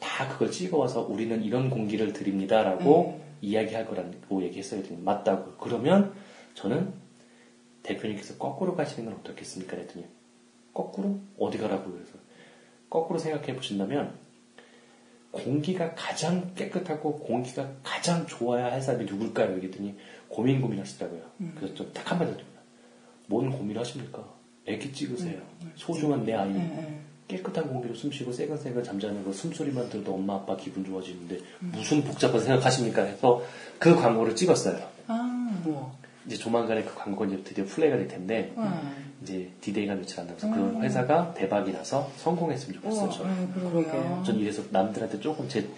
Speaker 2: 다 그걸 찍어와서 우리는 이런 공기를 드립니다라고 이야기할 거라고 얘기했어요. 그랬더니 맞다고. 그러면 저는 대표님께서 거꾸로 가시는 건 어떻겠습니까? 그랬더니 거꾸로? 어디 가라고 그래서 거꾸로 생각해 보신다면 공기가 가장 깨끗하고 공기가 가장 좋아야 할 사람이 누굴까요? 얘기했더니 고민 고민하시더라고요. 그래서 좀 딱 한마디 드립니다. 뭔 고민하십니까? 애기 찍으세요. 소중한 내 아이.
Speaker 4: 네, 네.
Speaker 2: 깨끗한 공기로 숨쉬고 새근새근 잠자는 거 숨소리만 들어도 엄마 아빠 기분 좋아지는데 무슨 복잡한 생각하십니까? 해서 그 광고를 찍었어요.
Speaker 4: 아,
Speaker 3: 우와.
Speaker 2: 이제 조만간에 그 광고가 이제 드디어 플레이가 될 텐데
Speaker 4: 와.
Speaker 2: 이제 디데이가 며칠 안 남아서 그 회사가 대박이 나서 성공했으면 좋겠어요. 저는.
Speaker 4: 네, 그러게요.
Speaker 2: 전 이래서 남들한테 조금 제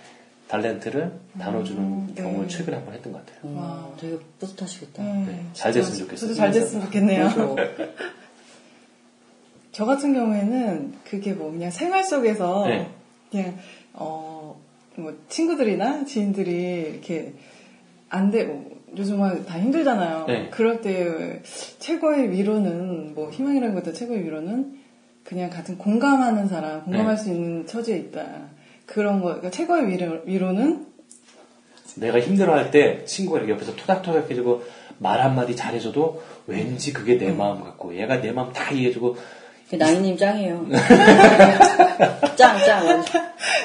Speaker 2: 탤런트를 다뤄주는
Speaker 4: 네.
Speaker 2: 경험을 최근에 한 번 했던 것 같아요.
Speaker 3: 음,
Speaker 4: 와.
Speaker 3: 되게 뿌듯하시겠다.
Speaker 4: 네,
Speaker 2: 잘 됐으면 좋겠어요.
Speaker 4: 저도 잘 됐으면 좋겠네요. 저 같은 경우에는 그게 뭐 그냥 생활 속에서
Speaker 2: 네.
Speaker 4: 그냥 어 뭐 친구들이나 지인들이 이렇게 안 돼, 뭐 요즘은 다 힘들잖아요.
Speaker 2: 네.
Speaker 4: 그럴 때 최고의 위로는 뭐 희망이라는 것보다 최고의 위로는 그냥 같은 공감하는 사람, 공감할
Speaker 2: 네.
Speaker 4: 수 있는 처지에 있다. 그런 거, 그러니까 최고의 위로, 위로는
Speaker 2: 내가 힘들어할 때 친구가 이렇게 옆에서 토닥토닥 해주고 말 한마디 잘해줘도 왠지 그게 내 마음 같고 얘가 내 마음 다 이해해주고
Speaker 3: 그 나이님 짱이에요. 짱, 짱. 완전.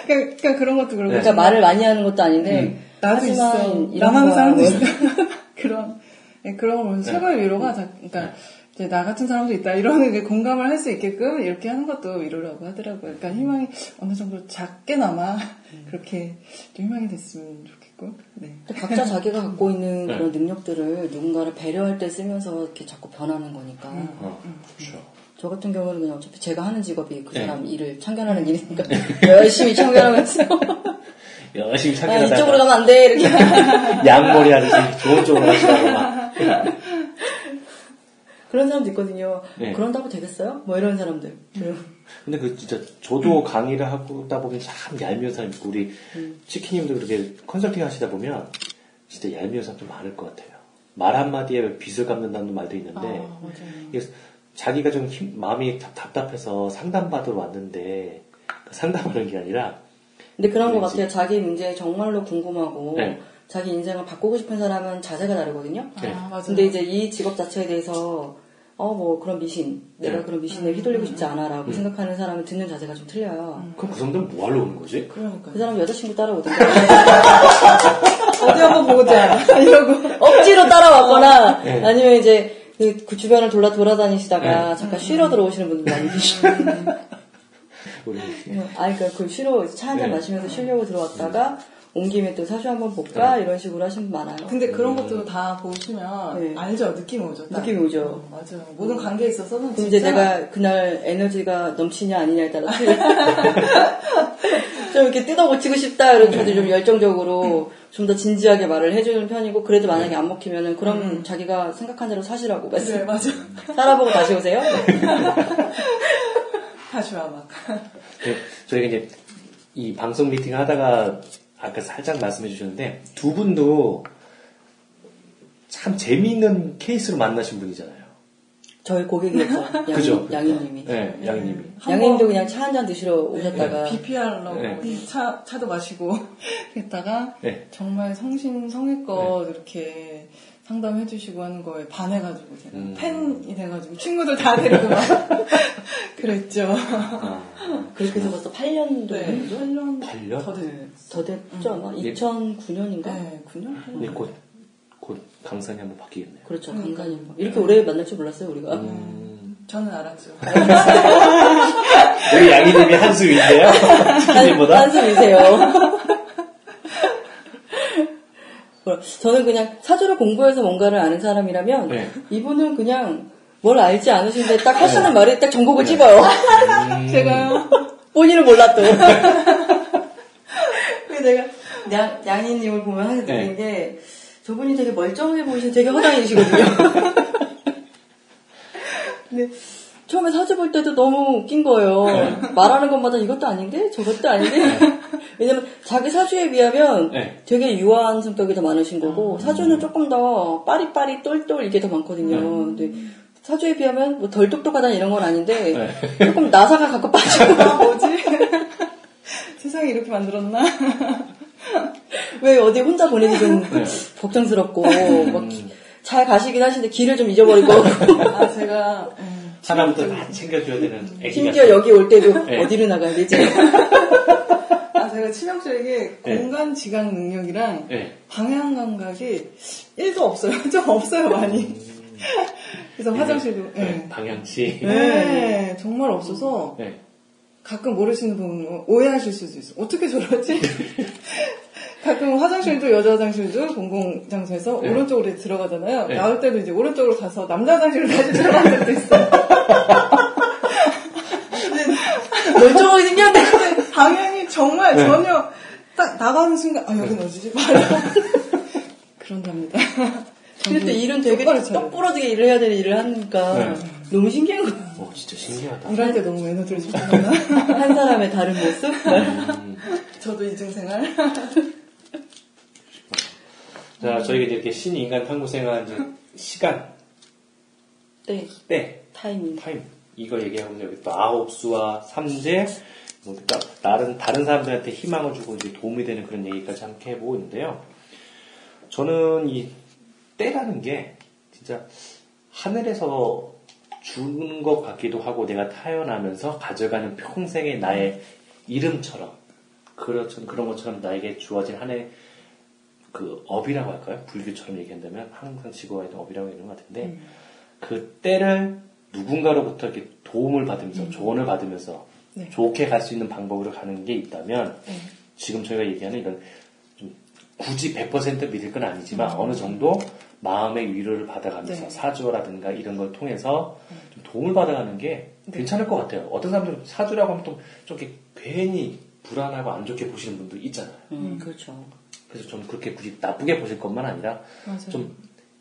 Speaker 4: 그러니까, 그러니까 그런 것도 그렇고
Speaker 3: 그러니까 말을 많이 하는 것도 아닌데,
Speaker 4: 나도
Speaker 3: 하지만
Speaker 4: 있어.
Speaker 3: 이런
Speaker 4: 나만 사람도
Speaker 3: 뭐.
Speaker 4: 있어. 그런, 네, 그런 걸 보면서 최고의 위로가, 자- 그러니까, 이제 나 같은 사람도 있다. 이런 게 공감을 할 수 있게끔 이렇게 하는 것도 위로라고 하더라고요. 그러니까 희망이 어느 정도 작게나마 그렇게 좀 희망이 됐으면 좋겠고, 네.
Speaker 3: 또 각자 자기가 갖고 있는
Speaker 2: 네.
Speaker 3: 그런 능력들을 누군가를 배려할 때 쓰면서 이렇게 자꾸 변하는 거니까.
Speaker 2: 어, 그렇죠.
Speaker 3: 저 같은 경우는 그냥 어차피 제가 하는 직업이 그
Speaker 2: 네.
Speaker 3: 사람 일을 참견하는 일이니까 열심히 참견하면서
Speaker 2: 열심히
Speaker 3: 아,
Speaker 2: 찾기하다가
Speaker 3: 이쪽으로 가면 안 돼 이렇게
Speaker 2: 양머리 하듯이 좋은 쪽으로 하시라고 막
Speaker 3: 그런 사람도 있거든요.
Speaker 2: 네.
Speaker 3: 그런다고 되겠어요? 뭐 이런 사람들.
Speaker 2: 근데 그 진짜 저도 강의를 하다 보면 참 얄미운 사람이 있고 우리 치킨님도 그렇게 컨설팅 하시다 보면 진짜 얄미운 사람 좀 많을 것 같아요. 말 한마디에 빚을 갚는다는 말도 있는데
Speaker 4: 아,
Speaker 2: 자기가 좀 힘- 마음이 답- 답답해서 상담받으러 왔는데 그 상담하는 게 아니라
Speaker 3: 근데 그런 것. 같아요. 자기 문제 정말로 궁금하고
Speaker 2: 네.
Speaker 3: 자기 인생을 바꾸고 싶은 사람은 자세가 다르거든요.
Speaker 2: 네.
Speaker 4: 아, 맞아요.
Speaker 3: 근데 이제 이 직업 자체에 대해서 어 뭐 그런 미신 내가
Speaker 2: 네.
Speaker 3: 그런 미신에 휘둘리고 싶지 않아라고 생각하는 사람은 듣는 자세가 좀 틀려요.
Speaker 2: 그럼 그 사람들은 뭐 하러 오는 거지?
Speaker 4: 그러니까.
Speaker 3: 그 사람 여자친구 따라오든가
Speaker 4: 어디 한번 보자. 이러고.
Speaker 3: 억지로 따라왔거나
Speaker 2: 네.
Speaker 3: 아니면 이제 그, 그 주변을 돌아 돌아다니시다가
Speaker 2: 네.
Speaker 3: 잠깐 쉬러 들어오시는 분들 많이 계시고
Speaker 2: 우리
Speaker 3: 아 그러니까 그 쉬러 차 한잔
Speaker 2: 네.
Speaker 3: 마시면서 쉬려고 들어왔다가 온 김에 또 사주 한번 볼까 이런 식으로 하시는 분 많아요.
Speaker 4: 근데 그런 것도 다 보시면
Speaker 3: 네.
Speaker 4: 알죠. 느낌 오죠. 딱.
Speaker 3: 느낌이 오죠.
Speaker 4: 어, 맞아요. 모든 관계에 있어서는 진짜
Speaker 3: 이제 내가 그날 에너지가 넘치냐 아니냐에 따라 틀려. 좀 이렇게 뜯어 고치고 싶다 이런 저도 좀 열정적으로 좀 더 진지하게 말을 해주는 편이고 그래도 만약에 안 먹히면은 그럼 자기가 생각한 대로 사시라고
Speaker 4: 그래,
Speaker 3: 말씀.
Speaker 4: 맞아.
Speaker 3: 살아보고 다시 오세요.
Speaker 4: 다시 와, 막.
Speaker 2: 그, 저희가 이제 이 방송 미팅을 하다가 아까 살짝 말씀해 주셨는데 두 분도 참 재미있는 케이스로 만나신 분이잖아요.
Speaker 3: 저희 고객이었죠. 양이,
Speaker 2: 그죠?
Speaker 3: 양이님이.
Speaker 2: 네, 양이님이.
Speaker 3: 양이님도 그냥 차 한 잔 드시러 오셨다가
Speaker 4: BPR라고
Speaker 2: 네.
Speaker 4: 차, 차도 마시고 했다가
Speaker 2: 네.
Speaker 4: 정말 성심성의껏 이렇게 상담해 주시고 하는 거에 반해가지고 제가
Speaker 2: 음.
Speaker 4: 팬이 돼가지고 친구들 다 데리고 막 그랬죠.
Speaker 2: 아,
Speaker 3: 그렇게 해서 벌써 8년도
Speaker 4: 네,
Speaker 3: 됐죠?
Speaker 4: 8년
Speaker 2: 8년?
Speaker 4: 더 됐.
Speaker 3: 더 됐죠 아마?
Speaker 2: 예.
Speaker 3: 2009년인가?
Speaker 4: 네, 9년?
Speaker 2: 근데 곧, 곧 강산이 한번 바뀌겠네요.
Speaker 3: 그렇죠 간간히 뭐. 이렇게 오래 만날 줄 몰랐어요 우리가
Speaker 2: 음,
Speaker 4: 저는 알았죠.
Speaker 2: 우리 양이님이 한수 위인데요. 치킨님보다.
Speaker 3: 한숨이세요. 저는 그냥 사주를 공부해서 뭔가를 아는 사람이라면
Speaker 2: 네.
Speaker 3: 이분은 그냥 뭘 알지 않으신데 딱 하시는 말에 딱 정보를 집어요.
Speaker 2: 음,
Speaker 4: 제가요.
Speaker 3: 본인은 몰랐도. 그래서 내가 양, 양이님을 보면 하게 되는
Speaker 2: 네.
Speaker 3: 게 저분이 되게 멀쩡해 보이시는 되게 허당이시거든요. 근데 처음에 사주 볼 때도 너무 웃긴 거예요. 말하는 것마다 이것도 아닌데 저것도 아닌데. 왜냐면 자기 사주에 비하면
Speaker 2: 네.
Speaker 3: 되게 유한 성격이 더 많으신 거고 사주는 조금 더 빠리빠리 똘똘 이게 더 많거든요. 근데 사주에 비하면 뭐 덜 똑똑하다 이런 건 아닌데 조금 나사가 가끔 빠지고
Speaker 4: 아, 뭐지? 세상이 이렇게 만들었나?
Speaker 3: 왜 어디 혼자 보내기 좀
Speaker 2: 네.
Speaker 3: 걱정스럽고 막잘 가시긴 하시는데 길을 좀 잊어버리고
Speaker 4: 아, 제가, 음,
Speaker 2: 사람들 다 챙겨줘야 되는 애기가.
Speaker 3: 심지어 여기 올 때도
Speaker 2: 네.
Speaker 3: 어디로 나가야 되지?
Speaker 4: 아, 제가 치명적이게
Speaker 2: 네.
Speaker 4: 공간 지각 능력이랑
Speaker 2: 네.
Speaker 4: 방향 감각이 1도 없어요. 좀 없어요, 많이. 그래서 화장실도,
Speaker 2: 네.
Speaker 4: 네.
Speaker 2: 방향치.
Speaker 4: 네, 정말 없어서
Speaker 2: 네.
Speaker 4: 가끔 모르시는 분은 오해하실 수도 있어요. 어떻게 저러지? 가끔 화장실도 여자 화장실도 공공 장소에서
Speaker 2: 네.
Speaker 4: 오른쪽으로 들어가잖아요.
Speaker 2: 네.
Speaker 4: 나올 때도 이제 오른쪽으로 가서 남자 화장실로 다시 들어가는 때도 있어요.
Speaker 3: 멀쩡하게 생겼는데
Speaker 4: 방향이 정말
Speaker 2: 네.
Speaker 4: 전혀 딱 나가는 순간 아 여긴 어디지? 말로 그런답니다.
Speaker 3: 근데 또 일은 되게
Speaker 4: 똑바로 차려요.
Speaker 3: 똑부러지게 일을 해야 되는 일을 하니까
Speaker 2: 네.
Speaker 3: 너무 신기한 거예요.
Speaker 2: 어, 진짜 신기하다.
Speaker 4: 일할 때 너무 에너지를 주셨나?
Speaker 3: 한 사람의 다른 모습?
Speaker 2: 음.
Speaker 4: 저도 이중생활.
Speaker 2: 자, 저희가 이제 이렇게 신 인간 탐구 생활 이제 시간,
Speaker 3: 네,
Speaker 2: 때,
Speaker 3: 타이밍.
Speaker 2: 타임 이거 얘기하고 여기 또 아홉 수와 삼재 뭐 그러니까 다른 다른 사람들한테 희망을 주고 이제 도움이 되는 그런 얘기까지 함께 해보고 있는데요. 저는 이 때라는 게 진짜 하늘에서 주는 것 같기도 하고 내가 태어나면서 가져가는 평생의 나의 이름처럼 그렇죠 그런 것처럼 나에게 주어진 한 해 그 업이라고 할까요? 불교처럼 얘기한다면 항상 지고 있는 업이라고 있는 것 같은데 그 때를 누군가로부터 이렇게 도움을 받으면서 조언을 받으면서
Speaker 4: 네.
Speaker 2: 좋게 갈 수 있는 방법으로 가는 게 있다면 지금 저희가 얘기하는 이런 좀 굳이 100% 믿을 건 아니지만 어느 정도 마음의 위로를 받아가면서
Speaker 4: 네.
Speaker 2: 사주라든가 이런 걸 통해서 좀 도움을 받아가는 게 괜찮을 것 같아요. 어떤 사람들은 사주라고 하면 또좀 이렇게 괜히 불안하고 안 좋게 보시는 분도 있잖아요.
Speaker 3: 음, 그렇죠.
Speaker 2: 그래서 좀 그렇게 굳이 나쁘게 보실 것만 아니라
Speaker 4: 맞아요.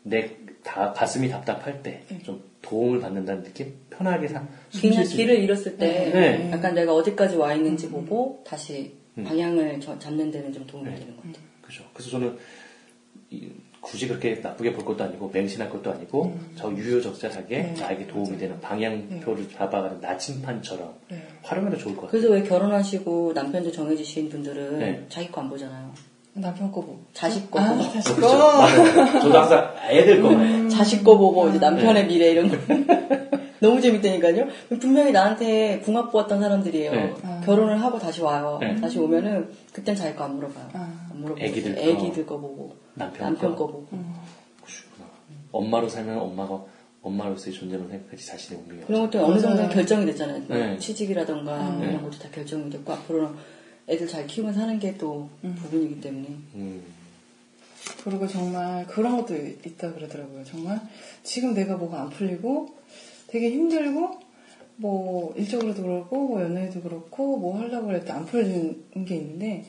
Speaker 2: 좀내다 가슴이 답답할 때좀 도움을 받는다는 느낌 편하게 사 있는
Speaker 3: 길을 잃었을 때
Speaker 2: 네.
Speaker 3: 약간 내가 어디까지 와 있는지 보고 다시
Speaker 2: 음.
Speaker 3: 방향을 저- 잡는 데는 좀 도움이
Speaker 2: 네.
Speaker 3: 되는 것 같아요.
Speaker 2: 그죠. 그래서 저는 이- 굳이 그렇게 나쁘게 볼 것도 아니고 맹신할 것도 아니고
Speaker 3: 음.
Speaker 2: 저 유유적절하게
Speaker 4: 네,
Speaker 2: 나에게 도움이 되는 방향표를 잡아가는 나침판처럼
Speaker 4: 네.
Speaker 2: 활용해도 좋을 것 같아요.
Speaker 3: 그래서 왜 결혼하시고 남편도 정해지신 분들은
Speaker 2: 네.
Speaker 3: 자기 거 안 보잖아요.
Speaker 4: 남편 거 보고.
Speaker 3: 자식 거
Speaker 4: 아,
Speaker 3: 보고.
Speaker 4: 자식
Speaker 2: 그렇죠.
Speaker 4: 거.
Speaker 2: 맞아요. 저도 항상 애들 거만
Speaker 3: 자식 거 보고 이제
Speaker 2: 네.
Speaker 3: 남편의 미래 이런 거. 너무 재밌다니까요. 분명히 나한테 궁합 보았던 사람들이에요.
Speaker 2: 네.
Speaker 3: 결혼을 하고 다시 와요.
Speaker 2: 네.
Speaker 3: 다시 오면은 그땐 자기 거 안 물어봐요.
Speaker 4: 아.
Speaker 3: 안 물어보고
Speaker 2: 애기들 거.
Speaker 3: 애기들 거 보고
Speaker 2: 남편
Speaker 3: 남편
Speaker 2: 거.
Speaker 3: 거 보고.
Speaker 2: 그러시구나. 엄마로 살면 엄마가 엄마로서의 존재만 생각하지 자신의 운명이
Speaker 3: 그런. 것도 어느 정도. 결정이 됐잖아요.
Speaker 2: 네.
Speaker 3: 취직이라던가
Speaker 4: 음.
Speaker 3: 이런 것도 다 결정이 됐고 앞으로는 애들 잘 키우면 사는 게 또 부분이기 때문에
Speaker 2: 음.
Speaker 4: 그리고 정말 그런 것도 있다 그러더라고요. 정말 지금 내가 뭐가 안 풀리고 되게 힘들고 뭐 일적으로도 그렇고 뭐 연애도 그렇고 뭐 하려고 할때안 풀리는 게 있는데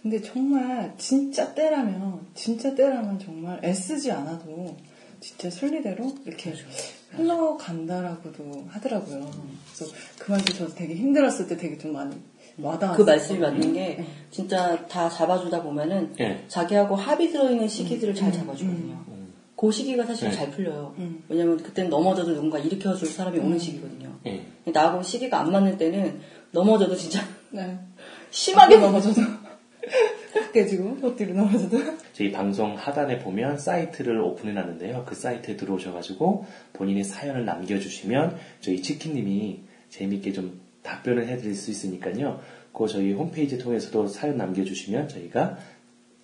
Speaker 4: 근데 정말 진짜 때라면 진짜 때라면 정말 애쓰지 않아도 진짜 순리대로 이렇게 흘러간다라고도 하더라고요. 그래서 그 말도 저도 되게 힘들었을 때 되게 좀 많이.
Speaker 3: 그 말씀이 맞는 게 진짜 다 잡아주다 보면은
Speaker 2: 예.
Speaker 3: 자기하고 합이 들어있는 시기들을 잘 잡아주거든요. 그 시기가 사실
Speaker 2: 네.
Speaker 3: 잘 풀려요.
Speaker 4: 음.
Speaker 3: 왜냐면 그때는 넘어져도 누군가 일으켜줄 사람이 오는 시기거든요.
Speaker 2: 예.
Speaker 3: 나하고 시기가 안 맞는 때는 넘어져도 진짜
Speaker 4: 네.
Speaker 3: 심하게
Speaker 4: 넘어져도 깨지고 엎드려 넘어져도
Speaker 2: 저희 방송 하단에 보면 사이트를 오픈해 놨는데요. 그 사이트에 들어오셔가지고 본인의 사연을 남겨주시면 저희 치킨님이 재밌게 좀 답변을 해드릴 수 있으니까요. 그 저희 홈페이지 통해서도 사연 남겨주시면 저희가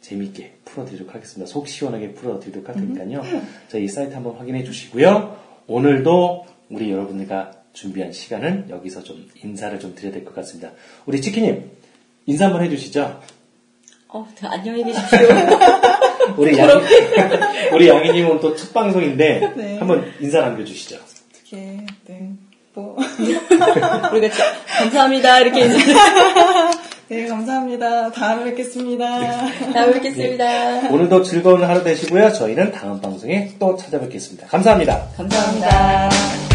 Speaker 2: 재밌게 풀어드리도록 하겠습니다. 속 시원하게 풀어드리도록 할 테니까요. 저희 사이트 한번 확인해 주시고요. 오늘도 우리 여러분들과 준비한 시간은 여기서 좀 인사를 좀 드려야 될 것 같습니다. 우리 치킨님 인사 한번 해주시죠.
Speaker 3: 어, 안녕히 계십시오.
Speaker 2: 우리 양이, 우리 양이님은 또 첫 방송인데
Speaker 4: 네.
Speaker 2: 한번 인사 남겨주시죠.
Speaker 4: 어떻게 네. 뭐.
Speaker 3: 우리가 진짜 감사합니다 이렇게 인사
Speaker 4: 네, 감사합니다. 다음에 뵙겠습니다.
Speaker 3: 다음에 뵙겠습니다.
Speaker 2: 오늘도 즐거운 하루 되시고요. 저희는 다음 방송에 또 찾아뵙겠습니다. 감사합니다.
Speaker 3: 감사합니다.